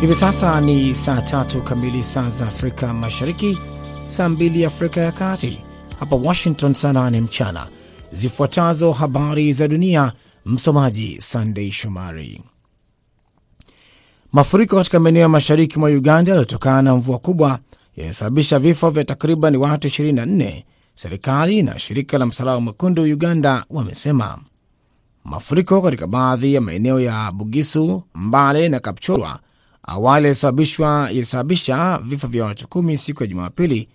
Hivi sasa ni saa tatu kamili saa za Afrika Mashariki, saa mbili Afrika ya Kati, hapa Washington saa nane mchana. Zifuatazo habari za dunia, msomaji Sandei Shomari. Mafuriko katika maeneo ya mashariki mwa Uganda yaliyotokana na mvua kubwa yamesababisha vifo vya takriban watu 24, serikali na shirika la Msalaba Mwekundu Uganda wamesema. Mafuriko katika baadhi ya maeneo ya Bugisu, Mbale na Kapchorwa awali ilisababisha vifo vya watu kumi siku ya Jumapili.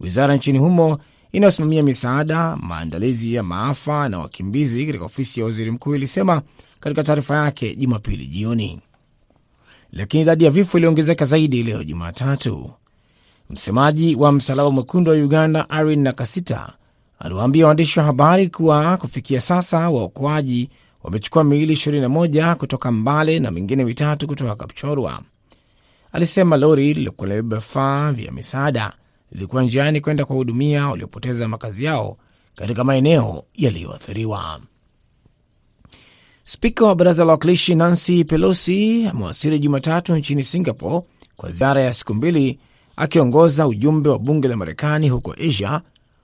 Wizara nchini humo inayosimamia misaada, maandalizi ya maafa na wakimbizi katika ofisi ya waziri mkuu ilisema katika taarifa yake Jumapili jioni, lakini idadi ya vifo iliongezeka zaidi leo Jumatatu. Msemaji wa Msalaba Mwekundu wa Uganda Irene Nakasita aliwaambia waandishi wa habari kuwa kufikia sasa waokoaji wamechukua miili 21 kutoka Mbale na mingine mitatu kutoka Kapchorwa. Alisema lori lililokuwa limebeba vifaa vya misaada lilikuwa njiani kwenda kuwahudumia waliopoteza makazi yao katika maeneo yaliyoathiriwa. Spika wa baraza la wakilishi Nancy Pelosi amewasili Jumatatu nchini Singapore kwa ziara ya siku mbili, akiongoza ujumbe wa bunge la Marekani huko Asia,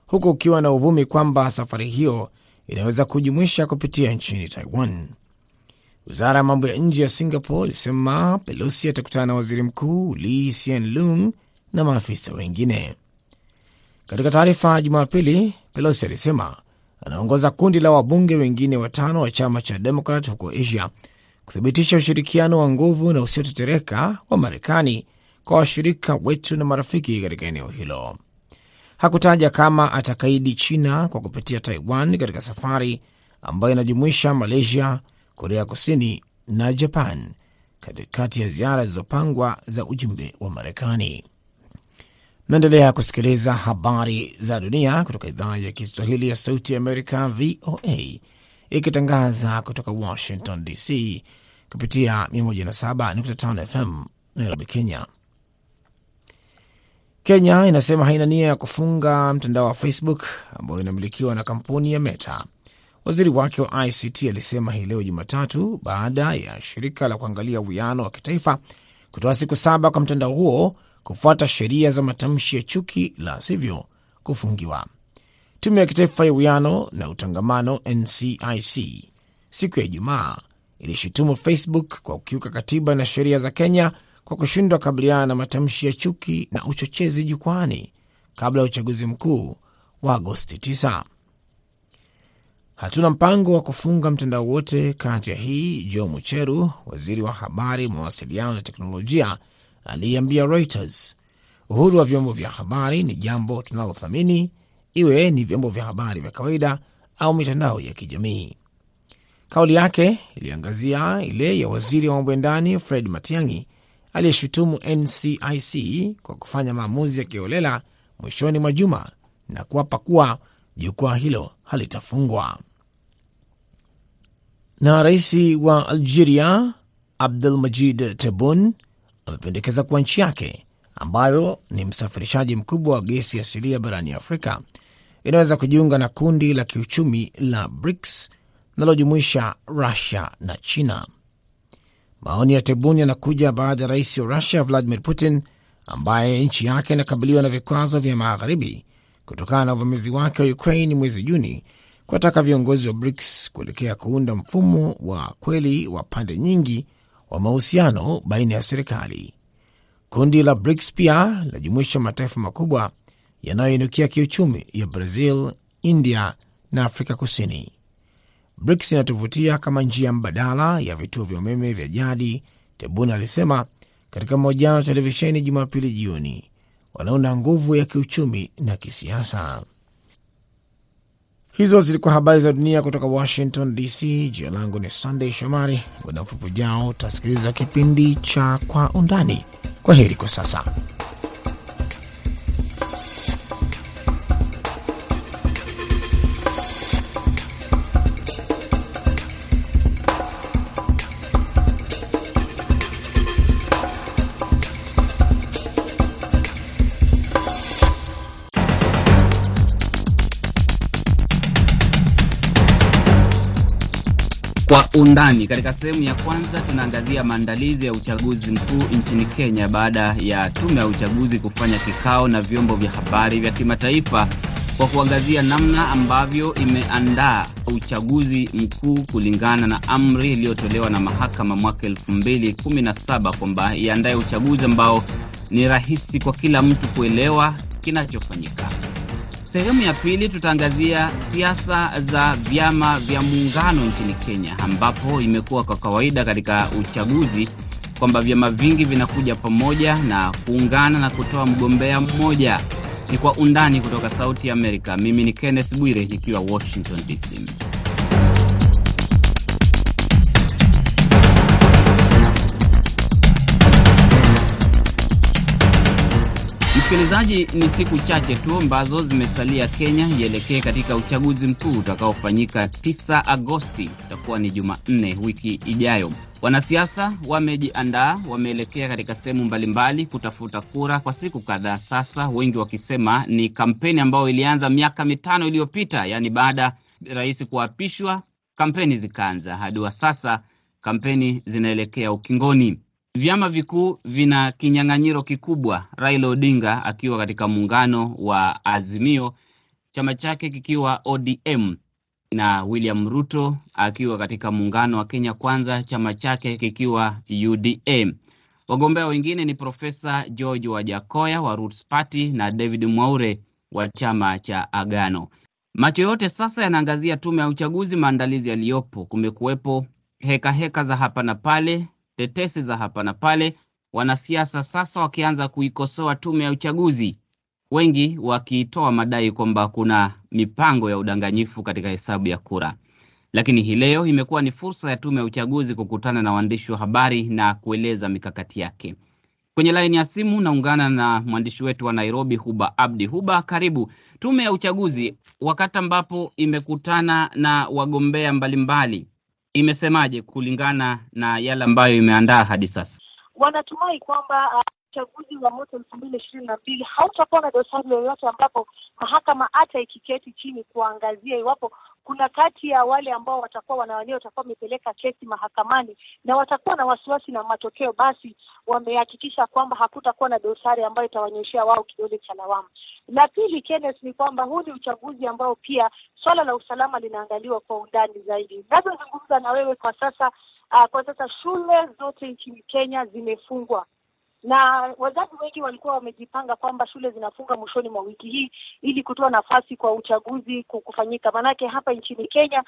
huku ukiwa na uvumi kwamba safari hiyo inaweza kujumuisha kupitia nchini Taiwan. Wizara ya mambo ya nje ya Singapore ilisema Pelosi atakutana na waziri mkuu Lee Hsien Loong na maafisa wengine. Katika taarifa Jumapili, Pelosi alisema anaongoza kundi la wabunge wengine watano wa chama cha Demokrat huko Asia kuthibitisha ushirikiano wa nguvu na usiotetereka wa Marekani kwa washirika wetu na marafiki katika eneo hilo. Hakutaja kama atakaidi China kwa kupitia Taiwan katika safari ambayo inajumuisha Malaysia, Korea Kusini na Japan katikati ya ziara zilizopangwa za ujumbe wa Marekani. Naendelea kusikiliza habari za dunia kutoka idhaa ya Kiswahili ya Sauti ya Amerika, VOA, ikitangaza kutoka Washington DC kupitia 107.5 FM Nairobi, Kenya. Kenya inasema haina nia ya kufunga mtandao wa Facebook ambao inamilikiwa na kampuni ya Meta. Waziri wake wa ICT alisema hii leo Jumatatu baada ya shirika la kuangalia uwiano wa kitaifa kutoa siku saba kwa mtandao huo kufuata sheria za matamshi ya chuki, la sivyo kufungiwa. Tume ya kitaifa ya uwiano na utangamano NCIC siku ya Ijumaa ilishutumu Facebook kwa kukiuka katiba na sheria za Kenya kwa kushindwa kukabiliana na matamshi ya chuki na uchochezi jukwani kabla ya uchaguzi mkuu wa Agosti 9. Hatuna mpango wa kufunga mtandao wote kati ya hii, Joe Mucheru, waziri wa habari, mawasiliano na teknolojia, aliyeambia Reuters. Uhuru wa vyombo vya habari ni jambo tunalothamini, iwe ni vyombo vya habari vya kawaida au mitandao ya kijamii. Kauli yake iliangazia ile ya waziri wa mambo ya ndani Fred Matiang'i aliyeshutumu NCIC kwa kufanya maamuzi ya kiholela mwishoni mwa juma na kuapa kuwa jukwaa hilo halitafungwa. Na rais wa Algeria Abdul Majid Tebboune amependekeza kuwa nchi yake ambayo ni msafirishaji mkubwa wa gesi asilia barani Afrika inaweza kujiunga na kundi la kiuchumi la BRICS linalojumuisha Rusia na China. Maoni ya Tebuni yanakuja baada ya rais wa Rusia Vladimir Putin, ambaye nchi yake inakabiliwa na vikwazo vya magharibi kutokana na uvamizi wake wa Ukraine mwezi Juni, kuwataka viongozi wa BRICS kuelekea kuunda mfumo wa kweli wa pande nyingi wa mahusiano baina ya serikali. Kundi la BRICS pia linajumuisha mataifa makubwa yanayoinukia kiuchumi ya Brazil, India na Afrika Kusini. BRICS inatuvutia kama njia mbadala ya vituo vya umeme vya jadi, Tebun alisema katika mahojiano ya televisheni Jumapili jioni. Wanaona nguvu ya kiuchumi na kisiasa. Hizo zilikuwa habari za dunia kutoka Washington DC. Jina langu ni Sunday Shomari. Muda mfupi ujao utasikiliza kipindi cha Kwa Undani. Kwa heri kwa sasa. Undani katika sehemu ya kwanza tunaangazia maandalizi ya uchaguzi mkuu nchini Kenya baada ya tume ya uchaguzi kufanya kikao na vyombo vya habari vya kimataifa kwa kuangazia namna ambavyo imeandaa uchaguzi mkuu kulingana na amri iliyotolewa na mahakama mwaka elfu mbili kumi na saba kwamba iandaye uchaguzi ambao ni rahisi kwa kila mtu kuelewa kinachofanyika. Sehemu ya pili tutaangazia siasa za vyama vya muungano nchini Kenya, ambapo imekuwa kwa kawaida katika uchaguzi kwamba vyama vingi vinakuja pamoja na kuungana na kutoa mgombea mmoja. Ni kwa undani kutoka Sauti ya Amerika. Mimi ni Kenneth Bwire nikiwa Washington DC. Msikilizaji, ni siku chache tu ambazo zimesalia Kenya ielekee katika uchaguzi mkuu utakaofanyika 9 Agosti, utakuwa ni Jumanne wiki ijayo. Wanasiasa wamejiandaa, wameelekea katika sehemu mbalimbali kutafuta kura kwa siku kadhaa sasa, wengi wakisema ni kampeni ambayo ilianza miaka mitano iliyopita, yaani baada rais kuapishwa kampeni zikaanza, hadi wa sasa kampeni zinaelekea ukingoni. Vyama vikuu vina kinyang'anyiro kikubwa, Raila Odinga akiwa katika muungano wa Azimio, chama chake kikiwa ODM, na William Ruto akiwa katika muungano wa Kenya Kwanza, chama chake kikiwa UDA. Wagombea wengine ni Profesa George Wajakoya wa Roots Party na David Mwaure wa chama cha Agano. Macho yote sasa yanaangazia tume ya uchaguzi, maandalizi yaliyopo. Kumekuwepo heka heka za hapa na pale tetesi za hapa na pale, wanasiasa sasa wakianza kuikosoa tume ya uchaguzi, wengi wakitoa madai kwamba kuna mipango ya udanganyifu katika hesabu ya kura. Lakini hii leo imekuwa ni fursa ya tume ya uchaguzi kukutana na waandishi wa habari na kueleza mikakati yake. Kwenye laini ya simu naungana na mwandishi wetu wa Nairobi, Huba Abdi. Huba, karibu. Tume ya uchaguzi wakati ambapo imekutana na wagombea mbalimbali imesemaje kulingana na yale ambayo imeandaa hadi sasa? Wanatumai kwamba uchaguzi uh, wa mwaka elfu mbili ishirini na mbili hautakuwa na dosari yoyote, ambapo mahakama hata ikiketi chini kuangazia iwapo kuna kati ya wale ambao watakuwa wanawania watakuwa wamepeleka kesi mahakamani na watakuwa na wasiwasi na matokeo, basi wamehakikisha kwamba hakutakuwa na dosari ambayo itawanyeshea wao kidole cha lawama. La pili, Kenneth, ni kwamba huu ni uchaguzi ambao pia swala la usalama linaangaliwa kwa undani zaidi. Navyozungumza na wewe kwa sasa, uh, kwa sasa shule zote nchini Kenya zimefungwa na wazazi wengi walikuwa wamejipanga kwamba shule zinafunga mwishoni mwa wiki hii ili kutoa nafasi kwa uchaguzi kufanyika. Maanake hapa nchini Kenya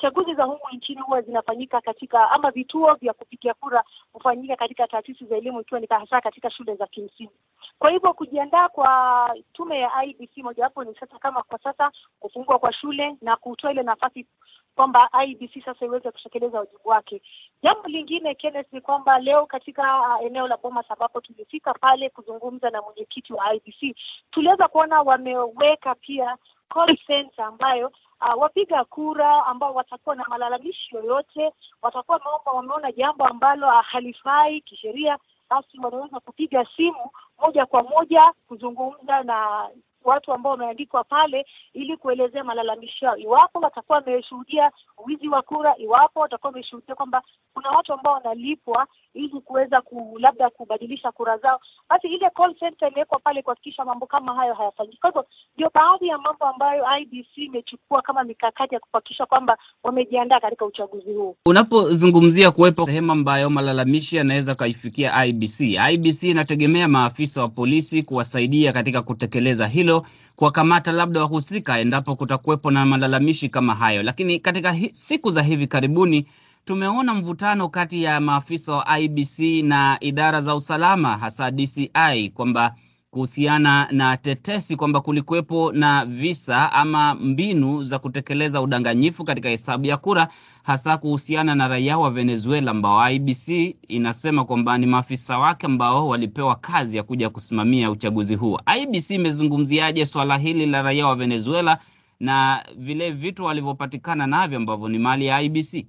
chaguzi za humu nchini huwa zinafanyika katika ama vituo vya kupigia kura hufanyika katika taasisi za elimu, ikiwa ni hasa katika shule za kimsingi. Kwa hivyo kujiandaa kwa tume ya IEBC mojawapo ni sasa, kama kwa sasa kufungua kwa shule na kutoa ile nafasi kwamba IEBC sasa iweze kutekeleza wajibu wake. Jambo lingine Kenneth, ni kwamba leo katika uh, eneo la Bomas ambapo tulifika pale kuzungumza na mwenyekiti wa IEBC, tuliweza kuona wameweka pia call center ambayo uh, wapiga kura ambao watakuwa na malalamishi yoyote, watakuwa wameomba, wameona jambo ambalo uh, halifai kisheria, basi wanaweza kupiga simu moja kwa moja kuzungumza na watu ambao wameandikwa pale ili kuelezea malalamishi yao, iwapo watakuwa wameshuhudia wizi wa kura, iwapo watakuwa wameshuhudia kwamba kuna watu ambao wanalipwa ili kuweza ku, labda kubadilisha kura zao, basi ile call center imewekwa pale kuhakikisha mambo kama hayo hayafanyiki. Kwa hivyo ndio baadhi ya mambo ambayo IBC imechukua kama mikakati ya kuhakikisha kwamba wamejiandaa katika uchaguzi huu. Unapozungumzia kuwepo sehemu ambayo malalamishi yanaweza kaifikia IBC, IBC inategemea maafisa wa polisi kuwasaidia katika kutekeleza hilo, kuwakamata labda wahusika endapo kutakuwepo na malalamishi kama hayo. Lakini katika hi, siku za hivi karibuni tumeona mvutano kati ya maafisa wa IBC na idara za usalama hasa DCI kwamba kuhusiana na tetesi kwamba kulikuwepo na visa ama mbinu za kutekeleza udanganyifu katika hesabu ya kura hasa kuhusiana na raia wa Venezuela ambao IBC inasema kwamba ni maafisa wake ambao walipewa kazi ya kuja kusimamia uchaguzi huo. IBC imezungumziaje swala hili la raia wa Venezuela na vile vitu walivyopatikana navyo ambavyo ni mali ya IBC?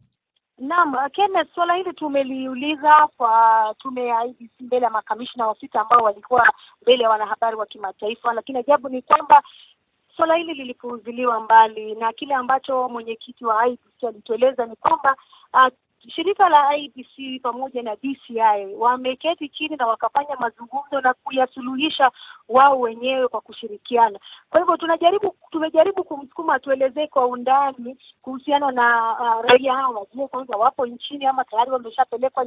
Naam, Kenneth, suala hili tumeliuliza kwa tume ya IBC mbele ya makamishna wa sita ambao walikuwa mbele ya wanahabari wa kimataifa, lakini ajabu ni kwamba suala hili lilipuuziliwa mbali, na kile ambacho mwenyekiti wa IEBC alitueleza ni kwamba uh, shirika la IBC pamoja na DCI wameketi chini na wakafanya mazungumzo na kuyasuluhisha wao wenyewe kwa kushirikiana. Kwa hivyo tunajaribu tumejaribu kumsukuma atuelezee kwa undani kuhusiana na uh, raia hawa wajue kwanza wapo nchini ama tayari wameshapelekwa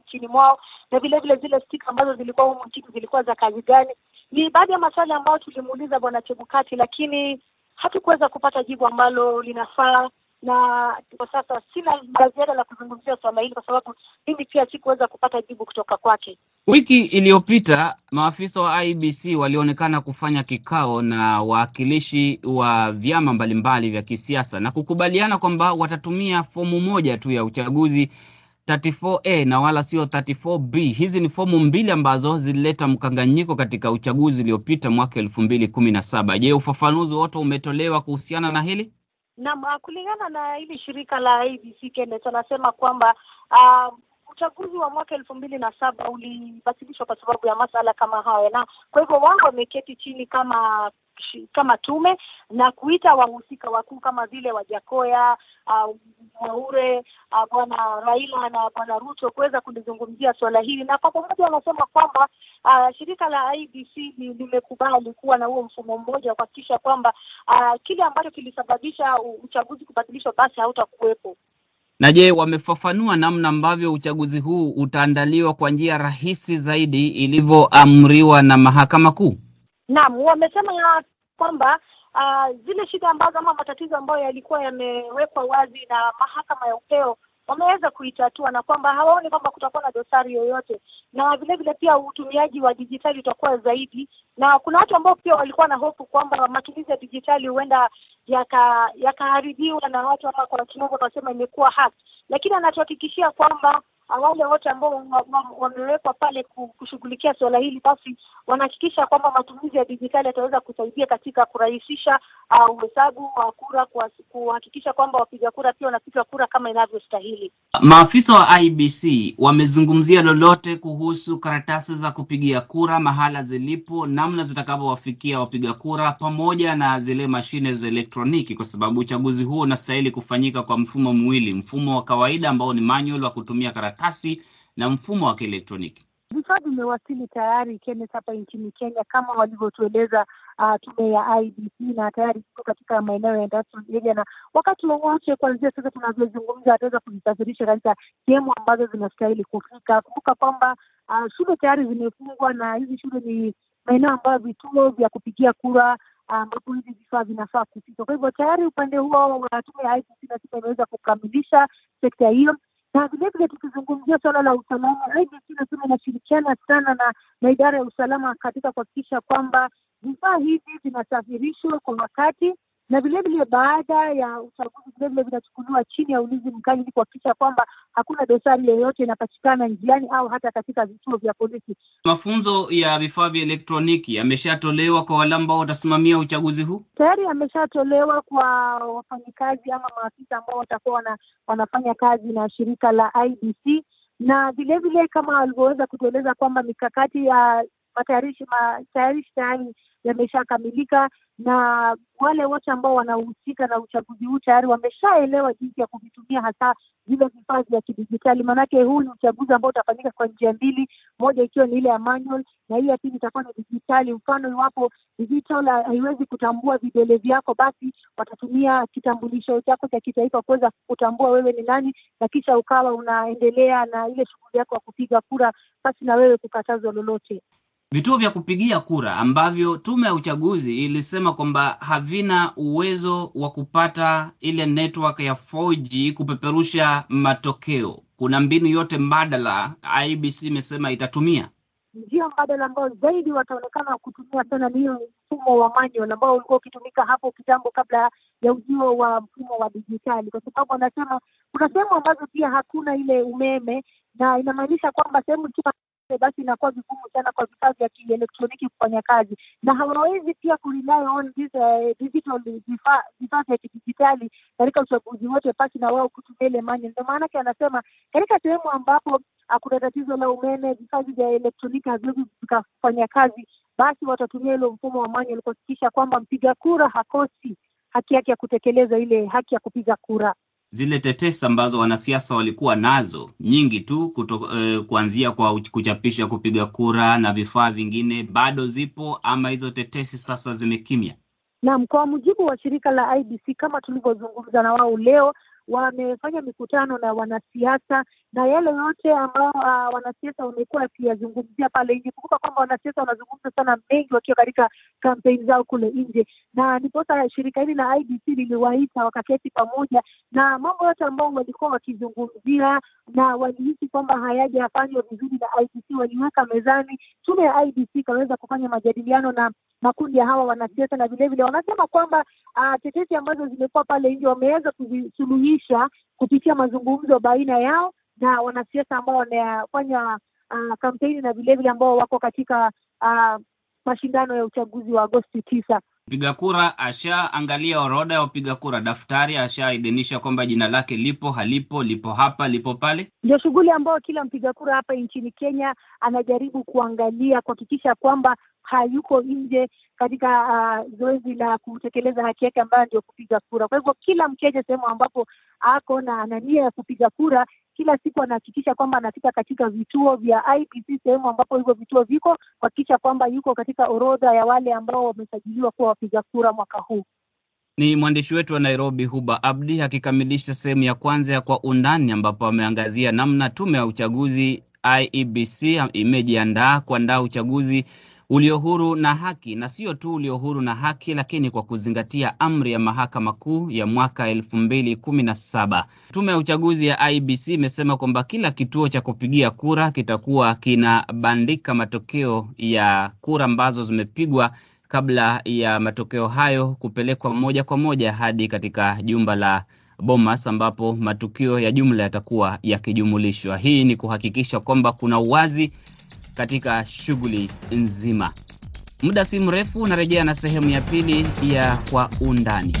nchini mwao, na vile vile zile stika ambazo zilikuwa humu nchini zilikuwa za kazi gani. Ni baadhi ya maswali ambayo tulimuuliza Bwana Chebukati, lakini hatukuweza kupata jibu ambalo linafaa na kwa sasa sina la ziada la kuzungumzia swala hili kwa sababu mimi pia sikuweza kupata jibu kutoka kwake. Wiki iliyopita maafisa wa IBC walionekana kufanya kikao na wawakilishi wa vyama mbalimbali vya kisiasa na kukubaliana kwamba watatumia fomu moja tu ya uchaguzi 34A na wala sio 34B. Hizi ni fomu mbili ambazo zilileta mkanganyiko katika uchaguzi uliopita mwaka elfu mbili kumi na saba. Je, ufafanuzi wote umetolewa kuhusiana na hili? Naam, kulingana na hili shirika la ABC Kenneth anasema kwamba uh, uchaguzi wa mwaka elfu mbili na saba ulibatilishwa kwa sababu ya masala kama haya, na kwa hivyo wao wameketi chini kama kama tume na kuita wahusika wakuu kama vile Wajakoya, uh, uh, bwana Raila na bwana Ruto kuweza kulizungumzia suala hili, na kwa pamoja wanasema kwamba uh, shirika la IBC limekubali kuwa na huo mfumo mmoja wa kuhakikisha kwamba uh, kile ambacho kilisababisha uchaguzi kubatilishwa basi hautakuwepo. Na je, wamefafanua namna ambavyo uchaguzi huu utaandaliwa kwa njia rahisi zaidi ilivyoamriwa na mahakama kuu? Naam, wamesema kwamba uh, zile shida ambazo ama matatizo ambayo yalikuwa yamewekwa wazi na mahakama ya upeo wameweza kuitatua na kwamba hawaoni kwamba kutakuwa na dosari yoyote, na vile vile pia utumiaji wa dijitali utakuwa zaidi, na kuna watu ambao pia walikuwa na hofu kwamba matumizi ya dijitali huenda yakaharibiwa yaka na watu ama kwa kimombo tunasema imekuwa hack, lakini anatuhakikishia kwamba wale wote ambao wamewekwa pale kushughulikia suala hili basi wanahakikisha kwamba matumizi ya dijitali yataweza kusaidia katika kurahisisha uhesabu uh, wa kura, kuhakikisha kwamba wapiga kura pia wanapiga kura kama inavyostahili. Maafisa wa IBC wamezungumzia lolote kuhusu karatasi za kupigia kura, mahala zilipo, namna zitakavyowafikia wapiga kura, pamoja na zile mashine za elektroniki, kwa sababu uchaguzi huo unastahili kufanyika kwa mfumo mwili, mfumo wa kawaida ambao ni manual wa kutumia karatasi na mfumo wa kielektroniki. Vifaa vimewasili tayari Kenneth, hapa nchini Kenya kama walivyotueleza uh, tume ya IBC na tayari iko katika maeneo ya industrial area, na wakati wowote kuanzia sasa tunavyozungumza ataweza kuzisafirisha katika sehemu ambazo zinastahili kufika. Kumbuka kwamba uh, shule tayari zimefungwa na hizi shule ni maeneo ambayo vituo vya kupigia kura ambapo hivi vifaa vinafaa kufika. Kwa hivyo tayari upande huo wa tume ya IBC na imeweza kukamilisha sekta hiyo na vilevile tukizungumzia suala la usalama, IBC nasema inashirikiana sana na na idara ya usalama katika kuhakikisha kwamba vifaa hivi vinasafirishwa kwa wakati na vilevile baada ya uchaguzi vilevile vinachukuliwa chini ya ulinzi mkali ili kuhakikisha kwamba hakuna dosari yoyote inapatikana njiani au hata katika vituo vya polisi. Mafunzo ya vifaa vya elektroniki yameshatolewa kwa wale ambao watasimamia uchaguzi huu? Tayari yameshatolewa kwa wafanyikazi ama maafisa ambao watakuwa wana, wanafanya kazi na shirika la IBC na vilevile kama walivyoweza kutueleza kwamba mikakati ya matayarishi matayarishi tayari yameshakamilika na wale wote ambao wanahusika na uchaguzi huu tayari wameshaelewa jinsi ya kuvitumia hasa vile vifaa vya kidijitali. Maanake huu ni uchaguzi ambao utafanyika kwa njia mbili, moja ikiwa ni ile ya manual na hii ya pili itakuwa ni dijitali. Mfano, iwapo digital haiwezi kutambua vidole vyako, basi watatumia kitambulisho chako cha kitaifa kuweza kutambua wewe ni nani, na kisha ukawa unaendelea na ile shughuli yako ya kupiga kura, basi na wewe kukatazwa lolote. Vituo vya kupigia kura ambavyo tume ya uchaguzi ilisema kwamba havina uwezo wa kupata ile network ya 4G kupeperusha matokeo, kuna mbinu yote mbadala IBC imesema itatumia. Njia mbadala ambayo zaidi wataonekana kutumia sana ni hiyo mfumo wa manual ambao ulikuwa ukitumika hapo kitambo kabla ya ujio wa mfumo wa dijitali, kwa sababu wanasema kuna sehemu ambazo pia hakuna ile umeme, na inamaanisha kwamba sehemu ikiwa basi inakuwa vigumu sana kwa vifaa vya kielektroniki kufanya kazi, na hawawezi pia kurely on this, uh, digital vifaa vya kidijitali katika uchaguzi wote pasi na wao kutumia ile manual. Ndio maanake anasema katika sehemu ambapo kuna tatizo la umeme, vifaa vya elektroniki haviwezi vikafanya kazi basi watatumia ile mfumo wa manual kuhakikisha kwamba mpiga kura hakosi haki yake ya kutekeleza ile haki ya kupiga kura. Zile tetesi ambazo wanasiasa walikuwa nazo nyingi tu kuto, eh, kuanzia kwa kuchapisha kupiga kura na vifaa vingine bado zipo ama hizo tetesi sasa zimekimya? Naam, kwa mujibu wa shirika la IBC kama tulivyozungumza na wao leo, wamefanya mikutano na wanasiasa na yale yote ambao uh, wanasiasa wamekuwa wakiyazungumzia pale nje. Kumbuka kwamba wanasiasa wanazungumza sana mengi wakiwa katika kampeni zao kule nje, na ndiposa shirika hili la IBC liliwaita wakaketi pamoja, na mambo yote ambao walikuwa wakizungumzia na walihisi kwamba hayajafanywa vizuri na IBC waliweka mezani. Tume ya IBC ikaweza kufanya majadiliano na makundi ya hawa wanasiasa, na vilevile wanasema kwamba uh, tetesi ambazo zimekuwa pale nje wameweza kuzisuluhisha kupitia mazungumzo baina yao na wanasiasa ambao wanafanya uh, kampeni na vilevile ambao wako katika uh, mashindano ya uchaguzi wa Agosti tisa. Mpiga kura ashaangalia orodha ya wapiga kura, daftari ashaidhinisha kwamba jina lake lipo, halipo, lipo hapa, lipo pale. Ndio shughuli ambayo kila mpiga kura hapa nchini Kenya anajaribu kuangalia kuhakikisha kwamba hayuko nje katika uh, zoezi la kutekeleza haki yake ambayo ndio kupiga kura. Kwa hivyo kila Mkenya sehemu ambapo ako na ana nia ya kupiga kura, kila siku anahakikisha kwamba anafika katika vituo vya IBC sehemu ambapo hivyo vituo viko, kuhakikisha kwamba yuko katika orodha ya wale ambao wamesajiliwa kuwa wapiga kura mwaka huu. Ni mwandishi wetu wa Nairobi, Huba Abdi, akikamilisha sehemu ya kwanza ya Kwa Undani, ambapo ameangazia namna tume ya uchaguzi IEBC imejiandaa kuandaa uchaguzi ulio huru na haki, na sio tu ulio huru na haki, lakini kwa kuzingatia amri ya mahakama kuu ya mwaka elfu mbili kumi na saba. Tume ya uchaguzi ya IBC imesema kwamba kila kituo cha kupigia kura kitakuwa kinabandika matokeo ya kura ambazo zimepigwa kabla ya matokeo hayo kupelekwa moja kwa moja hadi katika jumba la Bomas ambapo matukio ya jumla yatakuwa yakijumulishwa. Hii ni kuhakikisha kwamba kuna uwazi katika shughuli nzima. Muda si mrefu unarejea na sehemu ya pili ya Kwa Undani.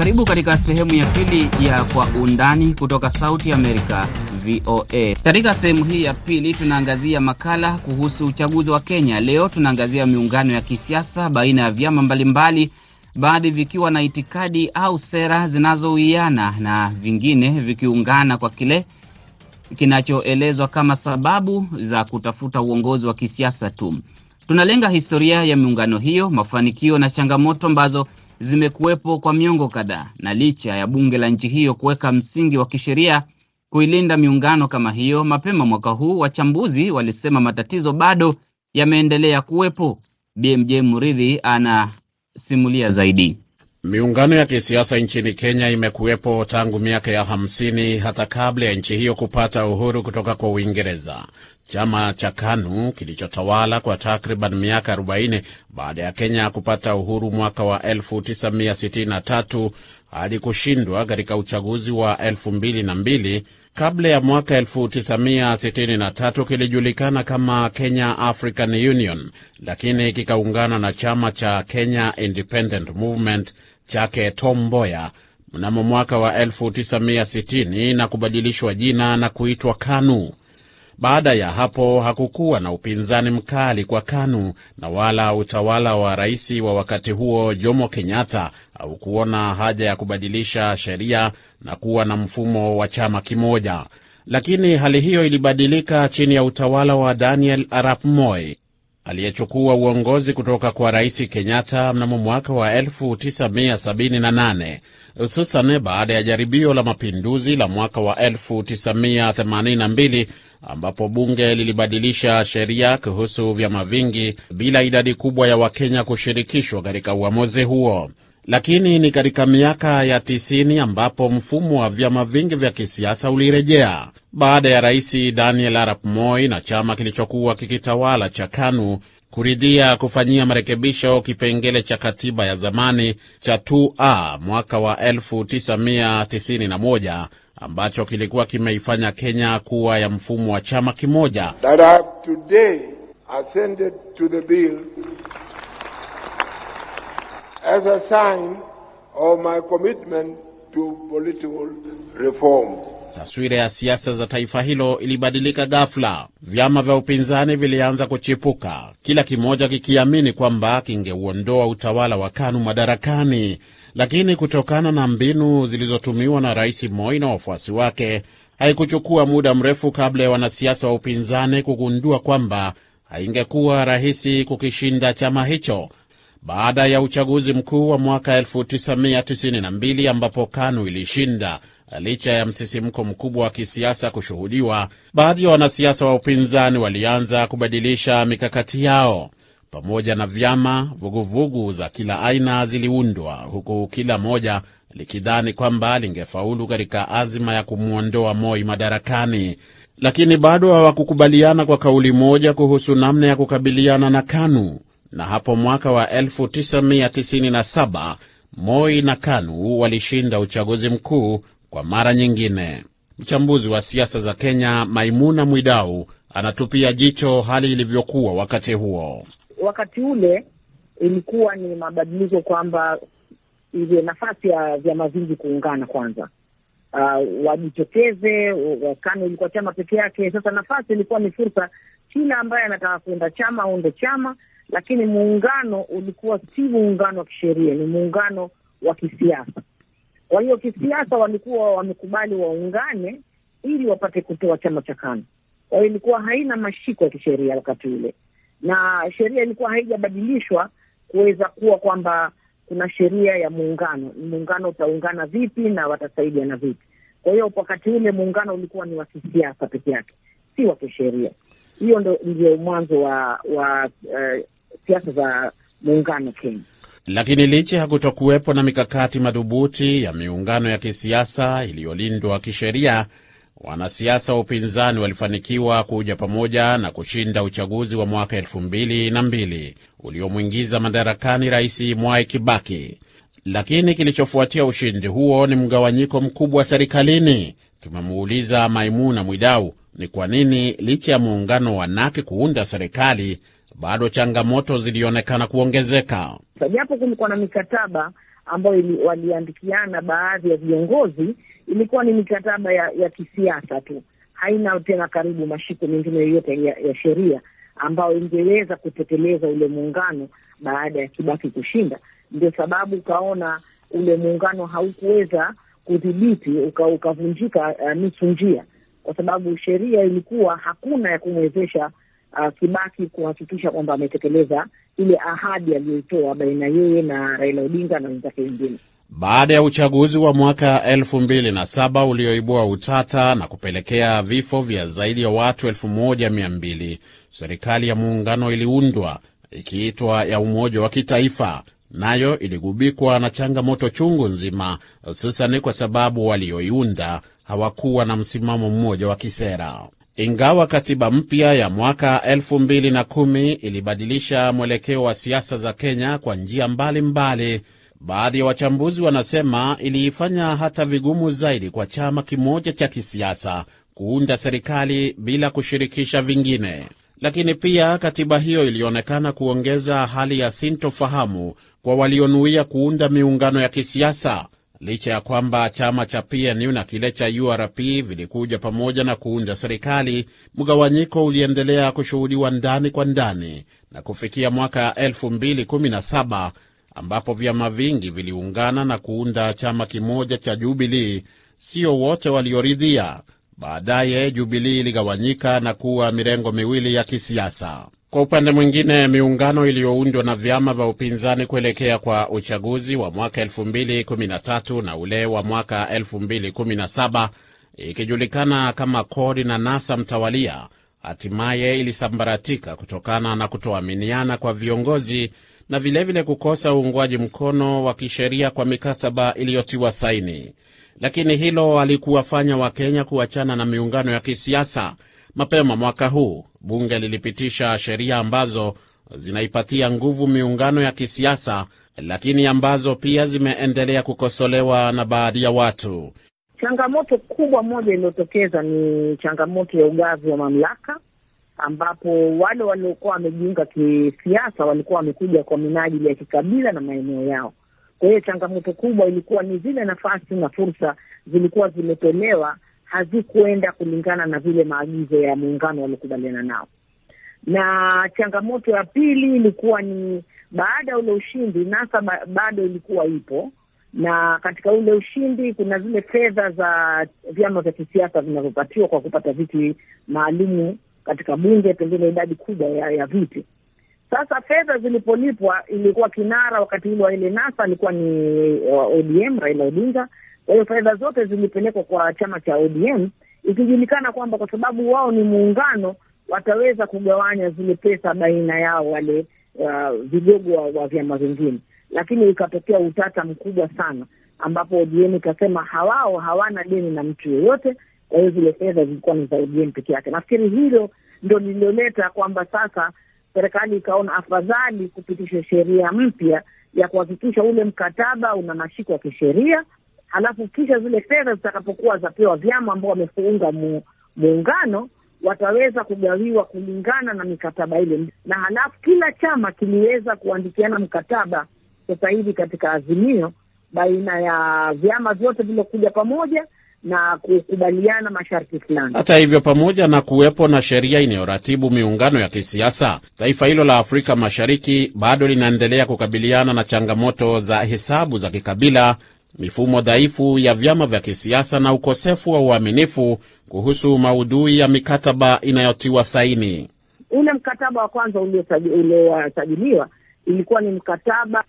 Karibu katika sehemu ya pili ya Kwa Undani kutoka Sauti Amerika, VOA. Katika sehemu hii ya pili tunaangazia makala kuhusu uchaguzi wa Kenya. Leo tunaangazia miungano ya kisiasa baina ya vyama mbalimbali, baadhi vikiwa na itikadi au sera zinazowiana na vingine vikiungana kwa kile kinachoelezwa kama sababu za kutafuta uongozi wa kisiasa tu. Tunalenga historia ya miungano hiyo, mafanikio na changamoto ambazo zimekuwepo kwa miongo kadhaa, na licha ya bunge la nchi hiyo kuweka msingi wa kisheria kuilinda miungano kama hiyo, mapema mwaka huu wachambuzi walisema matatizo bado yameendelea kuwepo. BMJ Muridhi anasimulia zaidi. Miungano ya kisiasa nchini Kenya imekuwepo tangu miaka ya hamsini, hata kabla ya nchi hiyo kupata uhuru kutoka kwa Uingereza. Chama cha KANU kilichotawala kwa takriban miaka 40 baada ya Kenya kupata uhuru mwaka wa 1963 hadi kushindwa katika uchaguzi wa 2002. Kabla ya mwaka 1963 kilijulikana kama Kenya African Union, lakini kikaungana na chama cha Kenya Independent Movement chake Tom Mboya mnamo mwaka wa 1960 na kubadilishwa jina na kuitwa KANU. Baada ya hapo hakukuwa na upinzani mkali kwa KANU na wala utawala wa rais wa wakati huo Jomo Kenyatta haukuona haja ya kubadilisha sheria na kuwa na mfumo wa chama kimoja. Lakini hali hiyo ilibadilika chini ya utawala wa Daniel Arap Moi aliyechukua uongozi kutoka kwa rais Kenyatta mnamo mwaka wa 1978 hususan baada ya jaribio la mapinduzi la mwaka wa 1982 ambapo bunge lilibadilisha sheria kuhusu vyama vingi bila idadi kubwa ya Wakenya kushirikishwa katika uamuzi huo. Lakini ni katika miaka ya tisini ambapo mfumo wa vyama vingi vya kisiasa ulirejea baada ya rais Daniel Arap Moi na chama kilichokuwa kikitawala cha KANU kuridhia kufanyia marekebisho kipengele cha katiba ya zamani cha 2A mwaka wa 1991 ambacho kilikuwa kimeifanya Kenya kuwa ya mfumo wa chama kimoja. that I have today assented to the bill as a sign of my commitment to political reform. Taswira ya siasa za taifa hilo ilibadilika ghafla. Vyama vya upinzani vilianza kuchipuka, kila kimoja kikiamini kwamba kingeuondoa utawala wa KANU madarakani. Lakini kutokana na mbinu zilizotumiwa na Rais Moi na wafuasi wake, haikuchukua muda mrefu kabla ya wanasiasa wa upinzani kugundua kwamba haingekuwa rahisi kukishinda chama hicho. Baada ya uchaguzi mkuu wa mwaka 1992 ambapo KANU ilishinda licha ya msisimko mkubwa wa kisiasa kushuhudiwa, baadhi ya wanasiasa wa upinzani walianza kubadilisha mikakati yao. Pamoja na vyama, vuguvugu za kila aina ziliundwa, huku kila moja likidhani kwamba lingefaulu katika azima ya kumwondoa Moi madarakani, lakini bado hawakukubaliana kwa kauli moja kuhusu namna ya kukabiliana na KANU. Na hapo mwaka wa 1997 Moi na KANU walishinda uchaguzi mkuu kwa mara nyingine. Mchambuzi wa siasa za Kenya Maimuna Mwidau anatupia jicho hali ilivyokuwa wakati huo. Wakati ule ilikuwa ni mabadiliko kwamba ile nafasi ya vyama vingi kuungana kwanza, uh, wajitokeze. KANU ilikuwa chama peke yake. Sasa nafasi ilikuwa ni fursa, kila ambaye anataka kuunda chama aunde chama, lakini muungano ulikuwa si muungano wa kisheria, ni muungano wa kisiasa. Kwa hiyo kisiasa walikuwa wamekubali waungane ili wapate kutoa chama cha KANU. Kwa hiyo ilikuwa haina mashiko ya kisheria wakati ule, na sheria ilikuwa haijabadilishwa kuweza kuwa kwamba kuna sheria ya muungano. Muungano utaungana vipi na watasaidiana vipi? Kwa hiyo wakati ule muungano ulikuwa ni wa kisiasa peke yake, si wa kisheria. Hiyo ndo ndio mwanzo wa wa uh, siasa za muungano Kenya. Lakini licha ya kutokuwepo na mikakati madhubuti ya miungano ya kisiasa iliyolindwa kisheria, wanasiasa wa upinzani walifanikiwa kuja pamoja na kushinda uchaguzi wa mwaka elfu mbili na mbili uliomwingiza madarakani Rais Mwai Kibaki. Lakini kilichofuatia ushindi huo ni mgawanyiko mkubwa serikalini. Tumemuuliza Maimuna Mwidau ni kwa nini licha ya muungano wa NAKI kuunda serikali bado changamoto zilionekana kuongezeka. Japo kulikuwa na mikataba ambayo waliandikiana baadhi ya viongozi, ilikuwa ni mikataba ya, ya kisiasa tu, haina tena karibu mashiko mengine yoyote ya, ya sheria ambayo ingeweza kutekeleza ule muungano baada ya Kibaki kushinda. Ndio sababu ukaona ule muungano haukuweza kudhibiti, ukavunjika uka uh, nusu njia, kwa sababu sheria ilikuwa hakuna ya kumwezesha Uh, Kibaki kuhakikisha kwamba ametekeleza ile ahadi aliyoitoa baina yeye na Raila Odinga na wenzake wengine. Baada ya uchaguzi wa mwaka elfu mbili na saba ulioibua utata na kupelekea vifo vya zaidi ya watu elfu moja mia mbili serikali ya muungano iliundwa ikiitwa ya umoja wa kitaifa, nayo iligubikwa na changamoto chungu nzima, hususani kwa sababu walioiunda hawakuwa na msimamo mmoja wa kisera. Ingawa katiba mpya ya mwaka 2010 ilibadilisha mwelekeo wa siasa za Kenya kwa njia mbalimbali, baadhi ya wachambuzi wanasema iliifanya hata vigumu zaidi kwa chama kimoja cha kisiasa kuunda serikali bila kushirikisha vingine. Lakini pia katiba hiyo ilionekana kuongeza hali ya sintofahamu kwa walionuia kuunda miungano ya kisiasa. Licha ya kwamba chama cha PNU na kile cha URP vilikuja pamoja na kuunda serikali, mgawanyiko uliendelea kushuhudiwa ndani kwa ndani na kufikia mwaka 2017 ambapo vyama vingi viliungana na kuunda chama kimoja cha Jubilee. Sio wote walioridhia. Baadaye Jubilii iligawanyika na kuwa mirengo miwili ya kisiasa. Kwa upande mwingine, miungano iliyoundwa na vyama vya upinzani kuelekea kwa uchaguzi wa mwaka 2013 na ule wa mwaka 2017 ikijulikana kama CORD na NASA mtawalia, hatimaye ilisambaratika kutokana na kutoaminiana kwa viongozi na vilevile vile kukosa uungwaji mkono wa kisheria kwa mikataba iliyotiwa saini. Lakini hilo alikuwafanya Wakenya kuachana na miungano ya kisiasa. Mapema mwaka huu bunge lilipitisha sheria ambazo zinaipatia nguvu miungano ya kisiasa, lakini ambazo pia zimeendelea kukosolewa na baadhi ya watu. Changamoto kubwa moja iliyotokeza ni changamoto ya ugavi wa mamlaka ambapo wale waliokuwa wamejiunga kisiasa walikuwa wamekuja kwa minajili ya kikabila na maeneo yao. Kwa hiyo changamoto kubwa ilikuwa ni zile nafasi na fursa zilikuwa zimetolewa hazikuenda kulingana na vile maagizo ya muungano waliokubaliana nao. Na changamoto ya pili ilikuwa ni baada ya ule ushindi, NASA bado ilikuwa ipo, na katika ule ushindi kuna zile fedha za vyama vya kisiasa vinavyopatiwa kwa kupata viti maalumu katika bunge, pengine idadi kubwa ya, ya viti. Sasa fedha zilipolipwa, ilikuwa kinara wakati ule wa ile NASA alikuwa ni uh, ODM Raila Odinga. Kwa hiyo fedha zote zilipelekwa kwa chama cha ODM, ikijulikana kwamba kwa sababu wao ni muungano, wataweza kugawanya zile pesa baina yao wale uh, vigogo wa, wa vyama vingine, lakini ikatokea utata mkubwa sana, ambapo ODM ikasema hawao hawana deni na mtu yoyote. Kwa hiyo zile fedha zilikuwa ni za ODM peke yake. Nafikiri hilo ndo lililoleta kwamba sasa serikali ikaona afadhali kupitisha sheria mpya ya kuhakikisha ule mkataba una mashiko ya kisheria, halafu kisha zile fedha zitakapokuwa zapewa vyama ambao wamefunga muungano wataweza kugawiwa kulingana na mikataba ile, na halafu kila chama kiliweza kuandikiana mkataba sasa hivi katika azimio baina ya vyama vyote vilokuja pamoja na kukubaliana masharti fulani. Hata hivyo, pamoja na kuwepo na sheria inayoratibu miungano ya kisiasa, taifa hilo la Afrika Mashariki bado linaendelea kukabiliana na changamoto za hesabu za kikabila, mifumo dhaifu ya vyama vya kisiasa na ukosefu wa uaminifu kuhusu maudhui ya mikataba inayotiwa saini. Ule mkataba wa kwanza uliosajiliwa ilikuwa ni mkataba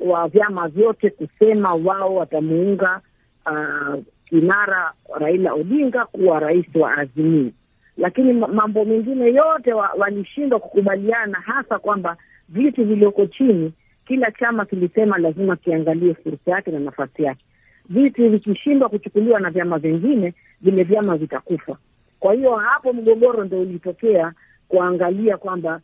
wa vyama vyote kusema wao watamuunga uh, kinara Raila Odinga kuwa rais wa Azimio, lakini mambo mengine yote walishindwa wa kukubaliana, hasa kwamba viti vilioko chini, kila chama kilisema lazima kiangalie fursa yake na nafasi yake. Viti vikishindwa kuchukuliwa na vyama vingine, vile vyama vitakufa. Kwa hiyo hapo mgogoro ndo ulitokea, kuangalia kwamba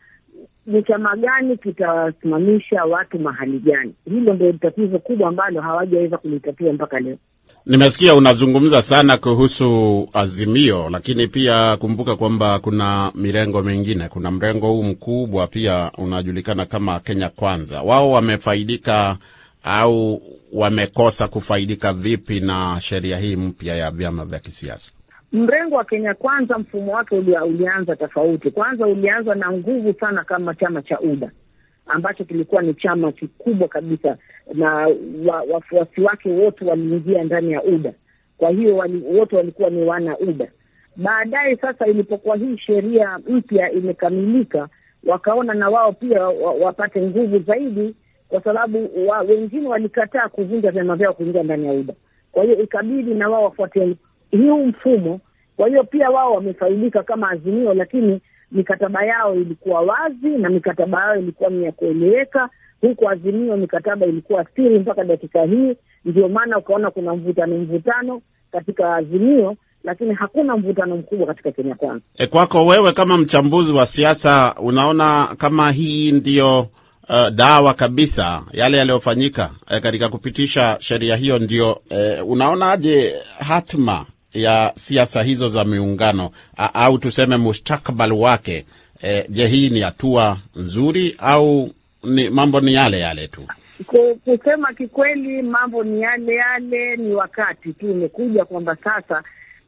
ni chama gani kitasimamisha watu mahali gani. Hilo ndio tatizo kubwa ambalo hawajaweza kulitatua mpaka leo. Nimesikia unazungumza sana kuhusu Azimio, lakini pia kumbuka kwamba kuna mirengo mingine. Kuna mrengo huu mkubwa pia unajulikana kama Kenya Kwanza. Wao wamefaidika au wamekosa kufaidika vipi na sheria hii mpya ya vyama vya kisiasa? Mrengo wa Kenya Kwanza mfumo wake ulia, ulianza tofauti. Kwanza ulianza na nguvu sana kama chama cha UDA ambacho kilikuwa ni chama kikubwa kabisa na wa, wafuasi wake wote waliingia ndani ya UDA. Kwa hiyo wali, wote walikuwa ni wana UDA. Baadaye sasa, ilipokuwa hii sheria mpya imekamilika, wakaona na wao pia wapate nguvu zaidi, kwa sababu wa, wengine walikataa kuvunja vyama vyao kuingia ndani ya UDA. Kwa hiyo ikabidi na wao wafuate huu mfumo. Kwa hiyo pia wao wamefaidika kama Azimio, lakini mikataba yao ilikuwa wazi na mikataba yao ilikuwa ni ya kueleweka. Huku Azimio mikataba ilikuwa siri mpaka dakika hii. Ndio maana ukaona kuna mvutano mvutano katika Azimio, lakini hakuna mvutano mkubwa katika Kenya Kwanza. E, kwako wewe kama mchambuzi wa siasa, unaona kama hii ndiyo uh, dawa kabisa yale yaliyofanyika eh, katika kupitisha sheria hiyo ndio eh, unaonaje hatma ya siasa hizo za miungano au tuseme mustakbal wake e, je, hii ni hatua nzuri au ni mambo ni yale yale tu? Kusema kikweli, mambo ni yale yale, ni wakati tu imekuja kwamba sasa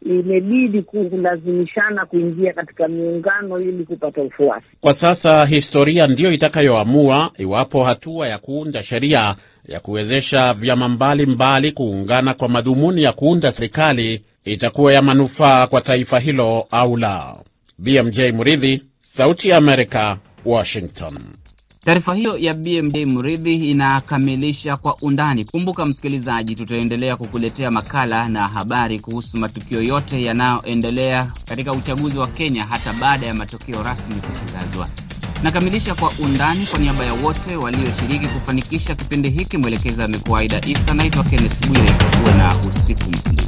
imebidi kulazimishana kuingia katika miungano ili kupata ufuasi. Kwa sasa historia ndiyo itakayoamua iwapo hatua ya kuunda sheria ya kuwezesha vyama mbalimbali kuungana kwa madhumuni ya kuunda serikali itakuwa ya manufaa kwa taifa hilo au la. BMJ Muridhi, Sauti ya Amerika, Washington. Taarifa hiyo ya BMJ Mridhi inakamilisha kwa undani. Kumbuka msikilizaji, tutaendelea kukuletea makala na habari kuhusu matukio yote yanayoendelea katika uchaguzi wa Kenya hata baada ya matokeo rasmi kutangazwa. Nakamilisha kwa undani. Kwa niaba ya wote walioshiriki kufanikisha kipindi hiki, mwelekezi amekuwa Aida Isa. Naitwa Kenneth Bwire. Kuwe na usiku mtulivu.